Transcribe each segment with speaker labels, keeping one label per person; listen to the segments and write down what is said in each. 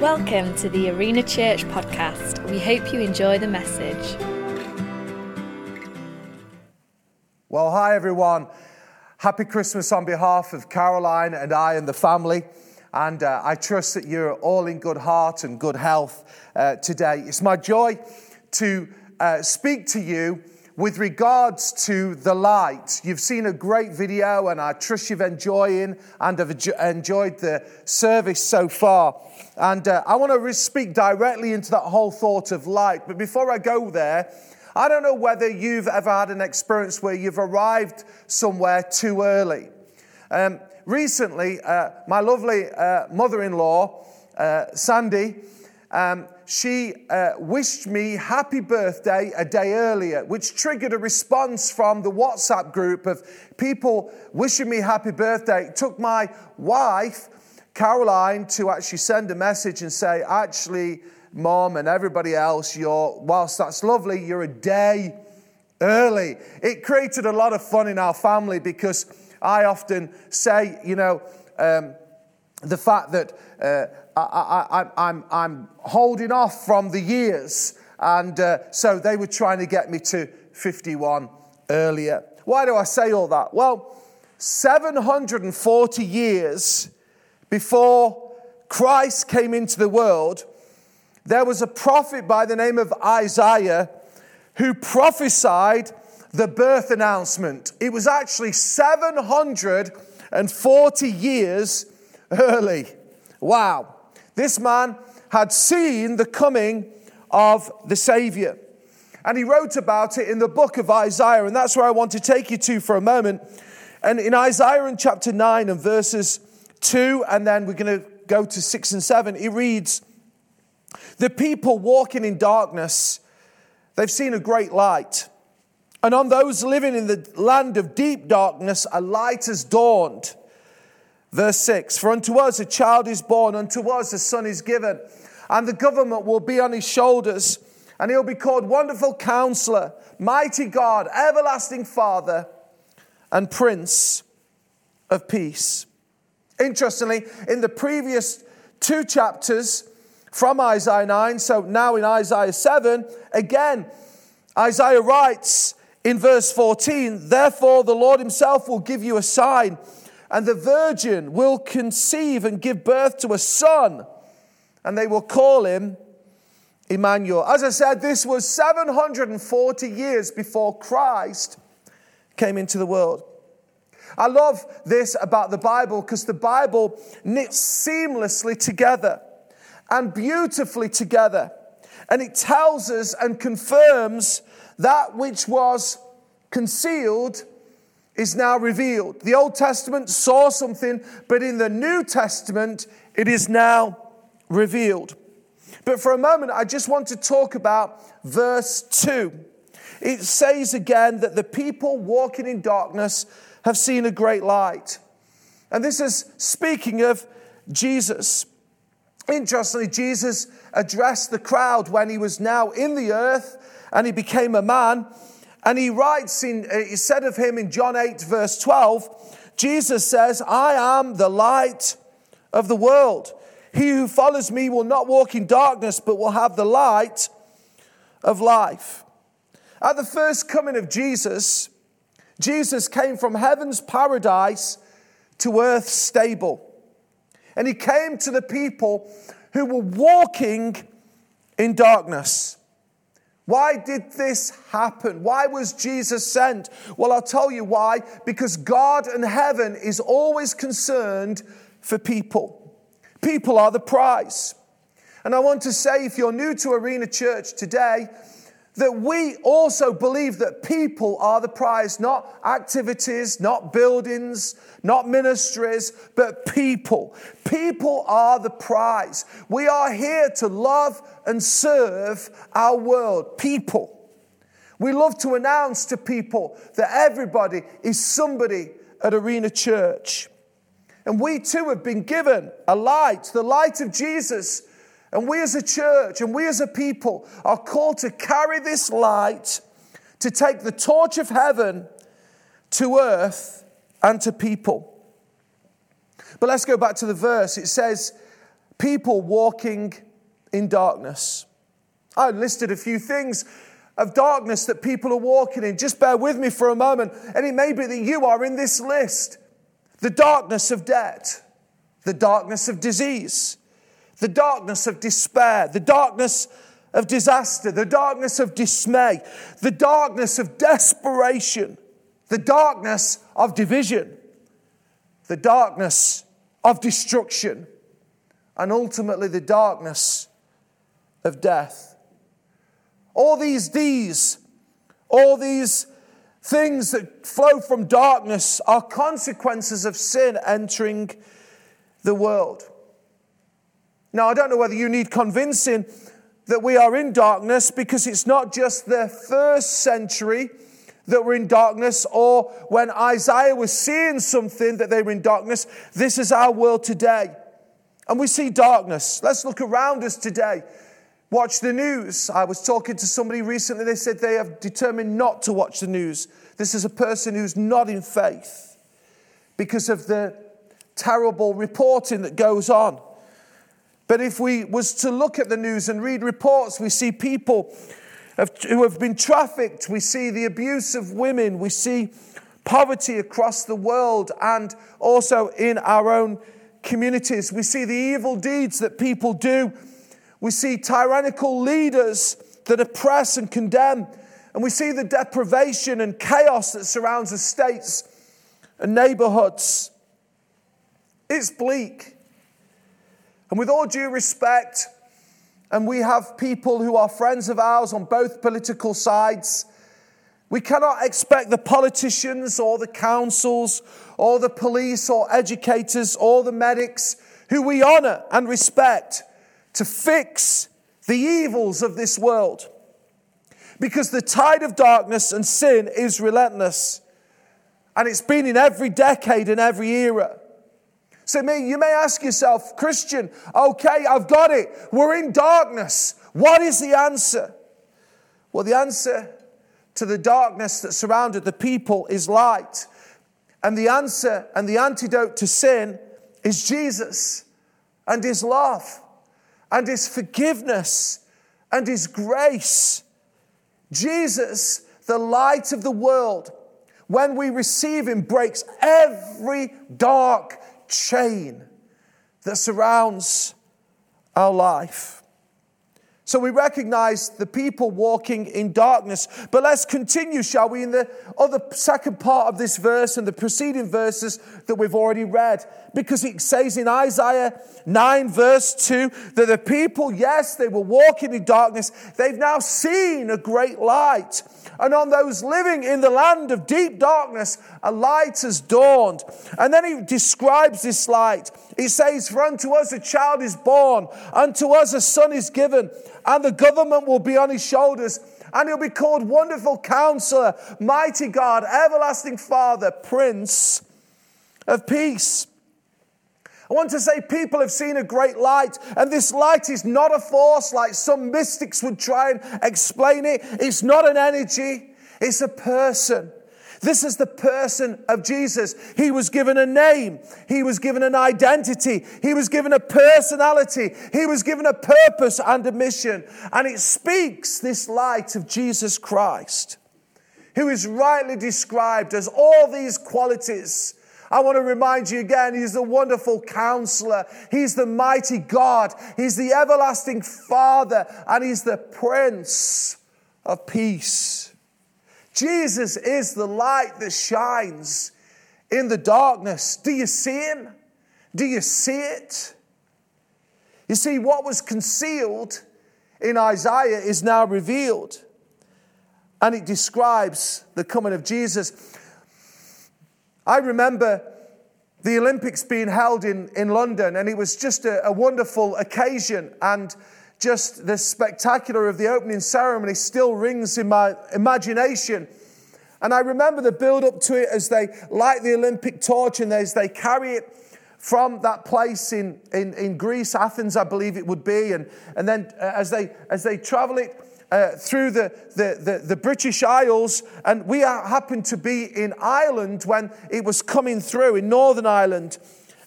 Speaker 1: Welcome to the Arena Church podcast. We hope you enjoy the message.
Speaker 2: Well, hi everyone. Happy Christmas on behalf of Caroline and I and the family. And uh, I trust that you're all in good heart and good health uh, today. It's my joy to uh, speak to you with regards to the light, you've seen a great video, and I trust you've enjoying and have enjoyed the service so far. And uh, I want to speak directly into that whole thought of light. But before I go there, I don't know whether you've ever had an experience where you've arrived somewhere too early. Um, recently, uh, my lovely uh, mother in law, uh, Sandy, um, she uh, wished me happy birthday a day earlier, which triggered a response from the WhatsApp group of people wishing me happy birthday. It took my wife, Caroline, to actually send a message and say, actually, mom and everybody else, you're, whilst that's lovely, you're a day early. It created a lot of fun in our family because I often say, you know, um, the fact that uh, I, am I'm, holding off from the years. And uh, so they were trying to get me to 51 earlier. Why do I say all that? Well, 740 years before Christ came into the world, there was a prophet by the name of Isaiah who prophesied the birth announcement. It was actually 740 years early. Wow. This man had seen the coming of the Savior. And he wrote about it in the book of Isaiah, and that's where I want to take you to for a moment. And in Isaiah in chapter 9 and verses 2, and then we're going to go to 6 and 7, he reads, The people walking in darkness, they've seen a great light. And on those living in the land of deep darkness, a light has dawned. Verse 6 For unto us a child is born, unto us a son is given, and the government will be on his shoulders, and he'll be called Wonderful Counselor, Mighty God, Everlasting Father, and Prince of Peace. Interestingly, in the previous two chapters from Isaiah 9, so now in Isaiah 7, again, Isaiah writes in verse 14, Therefore the Lord himself will give you a sign and the virgin will conceive and give birth to a son, and they will call him Emmanuel. As I said, this was 740 years before Christ came into the world. I love this about the Bible because the Bible knits seamlessly together and beautifully together. And it tells us and confirms that which was concealed is now revealed. The Old Testament saw something, but in the New Testament, it is now revealed. But for a moment, I just want to talk about verse 2. It says again that the people walking in darkness have seen a great light. And this is speaking of Jesus. Interestingly, Jesus addressed the crowd when he was now in the earth and he became a man. And he writes, in, uh, he said of him in John 8, verse 12, Jesus says, I am the light of the world. He who follows me will not walk in darkness, but will have the light of life. At the first coming of Jesus, Jesus came from heaven's paradise to earth's stable. And he came to the people who were walking in darkness. Why did this happen? Why was Jesus sent? Well, I'll tell you why. Because God and heaven is always concerned for people. People are the prize. And I want to say, if you're new to Arena Church today, that we also believe that people are the prize, not activities, not buildings, not ministries, but people. People are the prize. We are here to love and serve our world, people. We love to announce to people that everybody is somebody at Arena Church. And we too have been given a light, the light of Jesus and we as a church and we as a people are called to carry this light, to take the torch of heaven to earth and to people. But let's go back to the verse. It says, people walking in darkness. I listed a few things of darkness that people are walking in. Just bear with me for a moment, and it may be that you are in this list the darkness of debt, the darkness of disease, the darkness of despair, the darkness of disaster, the darkness of dismay, the darkness of desperation, the darkness of division, the darkness of destruction, and ultimately the darkness of death. All these D's, all these things that flow from darkness are consequences of sin entering the world. Now, I don't know whether you need convincing that we are in darkness because it's not just the first century that we're in darkness or when Isaiah was seeing something that they were in darkness. This is our world today. And we see darkness. Let's look around us today. Watch the news. I was talking to somebody recently, they said they have determined not to watch the news. This is a person who's not in faith because of the terrible reporting that goes on. But if we was to look at the news and read reports, we see people who have been trafficked, we see the abuse of women, we see poverty across the world and also in our own communities. We see the evil deeds that people do we see tyrannical leaders that oppress and condemn. And we see the deprivation and chaos that surrounds the states and neighborhoods. It's bleak. And with all due respect, and we have people who are friends of ours on both political sides, we cannot expect the politicians or the councils or the police or educators or the medics who we honor and respect to fix the evils of this world. Because the tide of darkness and sin is relentless. And it's been in every decade and every era. So me, you may ask yourself, Christian, okay, I've got it. We're in darkness. What is the answer? Well, the answer to the darkness that surrounded the people is light. And the answer and the antidote to sin is Jesus and his love and his forgiveness and his grace. Jesus, the light of the world, when we receive him, breaks every dark chain that surrounds our life. So we recognize the people walking in darkness. But let's continue, shall we, in the other second part of this verse and the preceding verses that we've already read. Because it says in Isaiah 9, verse 2, that the people, yes, they were walking in darkness. They've now seen a great light. And on those living in the land of deep darkness, a light has dawned. And then he describes this light. He says, For unto us a child is born, unto us a son is given and the government will be on his shoulders, and he'll be called Wonderful Counselor, Mighty God, Everlasting Father, Prince of Peace. I want to say people have seen a great light, and this light is not a force like some mystics would try and explain it. It's not an energy, it's a person. This is the person of Jesus. He was given a name. He was given an identity. He was given a personality. He was given a purpose and a mission. And it speaks this light of Jesus Christ, who is rightly described as all these qualities. I want to remind you again, He's the wonderful counselor. He's the mighty God. He's the everlasting Father. And He's the Prince of Peace. Jesus is the light that shines in the darkness. Do you see him? Do you see it? You see, what was concealed in Isaiah is now revealed. And it describes the coming of Jesus. I remember the Olympics being held in, in London, and it was just a, a wonderful occasion. And just the spectacular of the opening ceremony still rings in my imagination. And I remember the build up to it as they light the Olympic torch and as they carry it from that place in, in, in Greece, Athens, I believe it would be. And, and then uh, as, they, as they travel it uh, through the, the, the, the, British Isles, and we happened to be in Ireland when it was coming through, in Northern Ireland.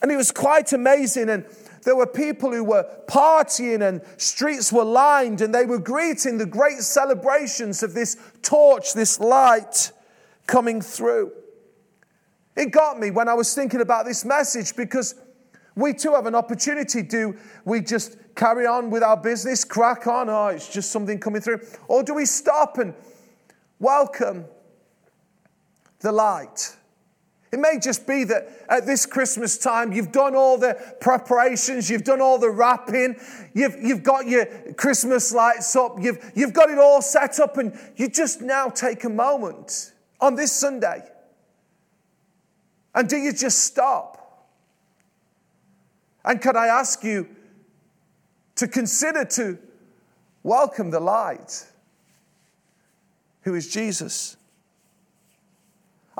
Speaker 2: And it was quite amazing. And there were people who were partying and streets were lined and they were greeting the great celebrations of this torch, this light coming through. It got me when I was thinking about this message because we too have an opportunity. Do we just carry on with our business, crack on? Oh, it's just something coming through. Or do we stop and welcome the light? It may just be that at this Christmas time, you've done all the preparations, you've done all the wrapping, you've, you've got your Christmas lights up, you've, you've got it all set up, and you just now take a moment on this Sunday. And do you just stop? And can I ask you to consider to welcome the light, who is Jesus?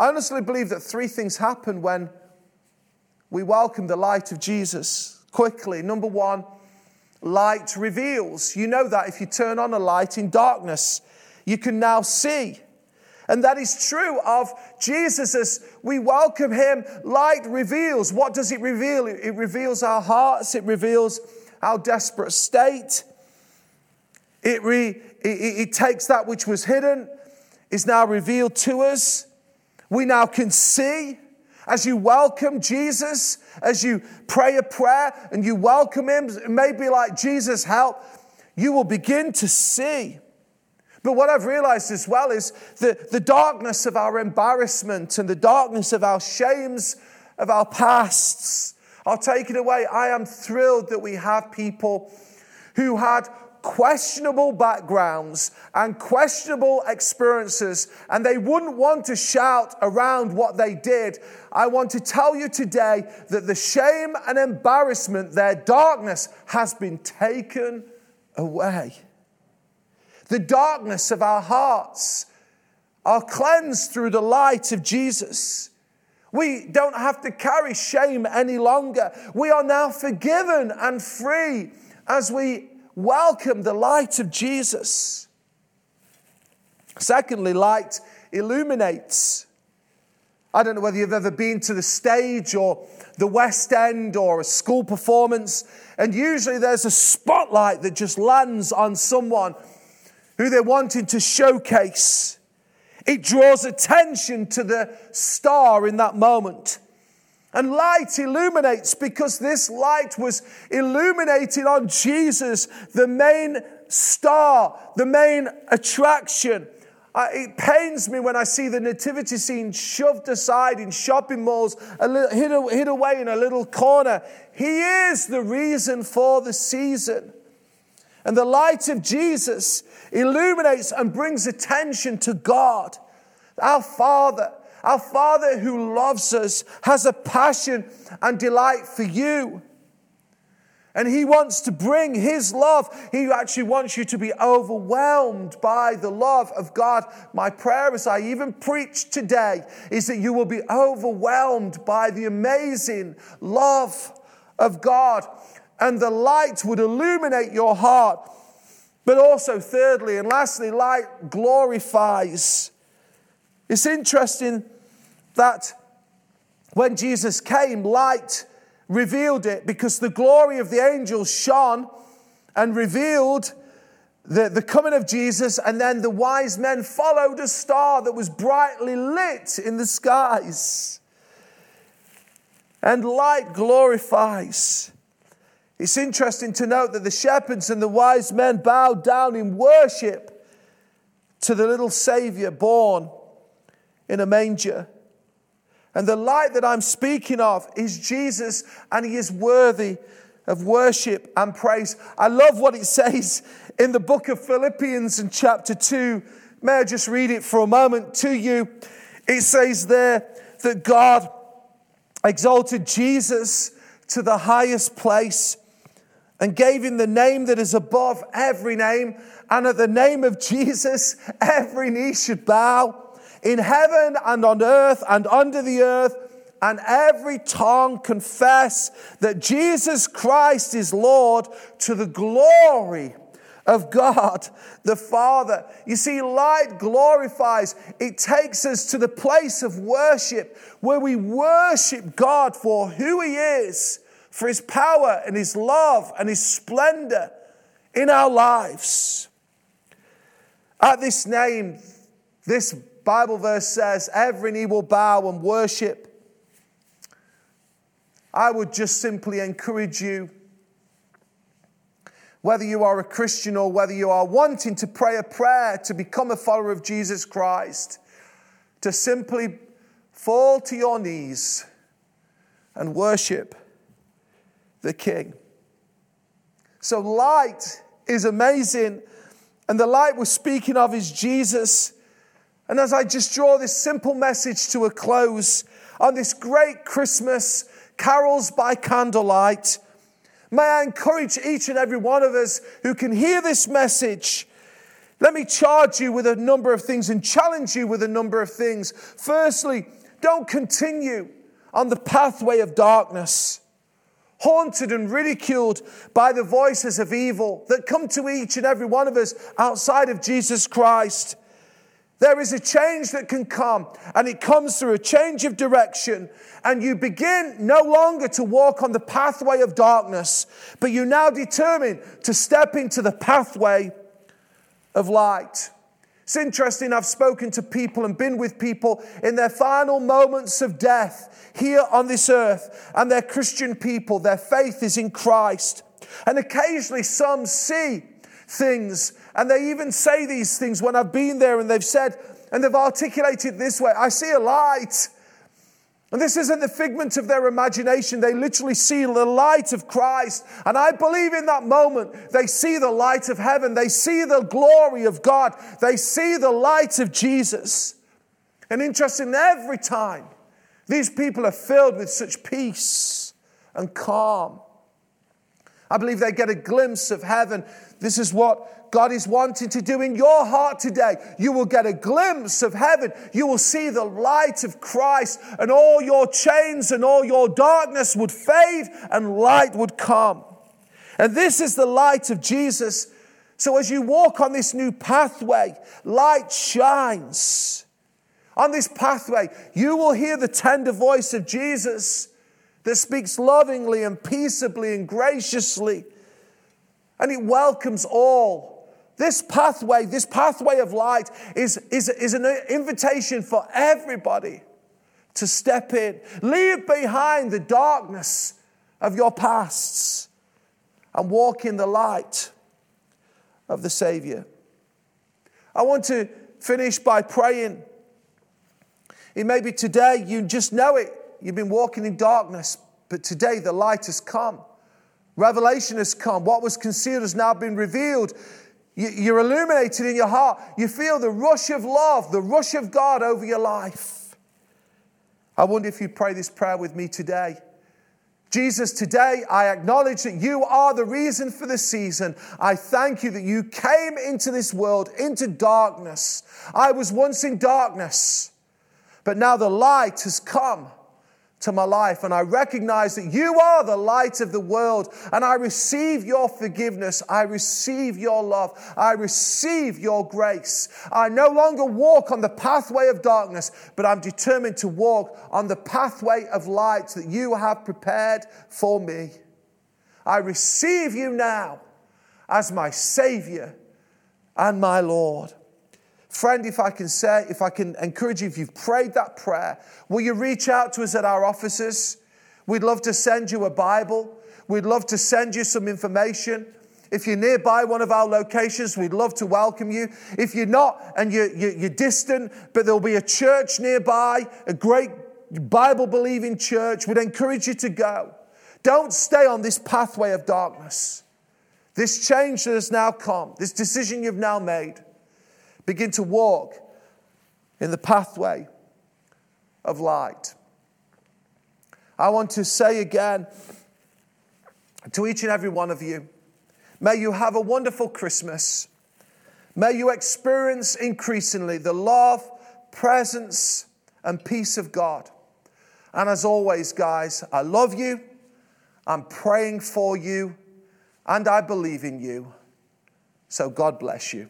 Speaker 2: I honestly believe that three things happen when we welcome the light of Jesus quickly. Number one, light reveals. You know that if you turn on a light in darkness, you can now see. And that is true of Jesus as we welcome him. Light reveals. What does it reveal? It reveals our hearts, it reveals our desperate state. It, re, it, it takes that which was hidden, is now revealed to us. We now can see as you welcome Jesus, as you pray a prayer and you welcome Him, it may be like Jesus, help, you will begin to see. But what I've realized as well is the, the darkness of our embarrassment and the darkness of our shames of our pasts are taken away. I am thrilled that we have people who had questionable backgrounds and questionable experiences, and they wouldn't want to shout around what they did. I want to tell you today that the shame and embarrassment, their darkness, has been taken away. The darkness of our hearts are cleansed through the light of Jesus. We don't have to carry shame any longer. We are now forgiven and free as we welcome the light of Jesus. Secondly, light illuminates. I don't know whether you've ever been to the stage or the West End or a school performance, and usually there's a spotlight that just lands on someone who they're wanting to showcase. It draws attention to the star in that moment. And light illuminates because this light was illuminated on Jesus, the main star, the main attraction. It pains me when I see the nativity scene shoved aside in shopping malls, a little, hid, hid away in a little corner. He is the reason for the season. And the light of Jesus illuminates and brings attention to God, our Father. Our Father who loves us has a passion and delight for you. And He wants to bring His love. He actually wants you to be overwhelmed by the love of God. My prayer, as I even preach today, is that you will be overwhelmed by the amazing love of God. And the light would illuminate your heart. But also, thirdly and lastly, light glorifies. It's interesting that when Jesus came, light revealed it because the glory of the angels shone and revealed the, the coming of Jesus, and then the wise men followed a star that was brightly lit in the skies. And light glorifies. It's interesting to note that the shepherds and the wise men bowed down in worship to the little Savior born in a manger. And the light that I'm speaking of is Jesus, and he is worthy of worship and praise. I love what it says in the book of Philippians in chapter 2. May I just read it for a moment to you? It says there that God exalted Jesus to the highest place and gave him the name that is above every name. And at the name of Jesus, every knee should bow in heaven and on earth and under the earth, and every tongue confess that Jesus Christ is Lord to the glory of God the Father. You see, light glorifies, it takes us to the place of worship where we worship God for who He is, for His power and His love and His splendor in our lives. At this name, this Bible verse says, every knee will bow and worship. I would just simply encourage you, whether you are a Christian or whether you are wanting to pray a prayer to become a follower of Jesus Christ, to simply fall to your knees and worship the King. So, light is amazing, and the light we're speaking of is Jesus. And as I just draw this simple message to a close on this great Christmas, carols by candlelight, may I encourage each and every one of us who can hear this message. Let me charge you with a number of things and challenge you with a number of things. Firstly, don't continue on the pathway of darkness, haunted and ridiculed by the voices of evil that come to each and every one of us outside of Jesus Christ. There is a change that can come, and it comes through a change of direction. And you begin no longer to walk on the pathway of darkness, but you now determine to step into the pathway of light. It's interesting, I've spoken to people and been with people in their final moments of death here on this earth, and they're Christian people. Their faith is in Christ. And occasionally some see things, and they even say these things when I've been there and they've said, and they've articulated this way I see a light. And this isn't the figment of their imagination. They literally see the light of Christ. And I believe in that moment, they see the light of heaven. They see the glory of God. They see the light of Jesus. And interesting, every time these people are filled with such peace and calm. I believe they get a glimpse of heaven. This is what God is wanting to do in your heart today. You will get a glimpse of heaven. You will see the light of Christ, and all your chains and all your darkness would fade, and light would come. And this is the light of Jesus. So as you walk on this new pathway, light shines. On this pathway, you will hear the tender voice of Jesus that speaks lovingly and peaceably and graciously. And it welcomes all this pathway, this pathway of light is, is, is an invitation for everybody to step in. Leave behind the darkness of your pasts and walk in the light of the Savior. I want to finish by praying. It may be today you just know it. You've been walking in darkness, but today the light has come. Revelation has come. What was concealed has now been revealed. You're illuminated in your heart. You feel the rush of love, the rush of God over your life. I wonder if you'd pray this prayer with me today. Jesus, today I acknowledge that you are the reason for the season. I thank you that you came into this world, into darkness. I was once in darkness, but now the light has come to my life. And I recognize that you are the light of the world. And I receive your forgiveness. I receive your love. I receive your grace. I no longer walk on the pathway of darkness, but I'm determined to walk on the pathway of light that you have prepared for me. I receive you now as my Savior and my Lord. Friend, if I can say, if I can encourage you, if you've prayed that prayer, will you reach out to us at our offices? We'd love to send you a Bible. We'd love to send you some information. If you're nearby one of our locations, we'd love to welcome you. If you're not and you're, you're distant, but there'll be a church nearby, a great Bible believing church, we'd encourage you to go. Don't stay on this pathway of darkness. This change that has now come, this decision you've now made, begin to walk in the pathway of light. I want to say again to each and every one of you may you have a wonderful Christmas. May you experience increasingly the love, presence, and peace of God. And as always, guys, I love you. I'm praying for you. And I believe in you. So God bless you.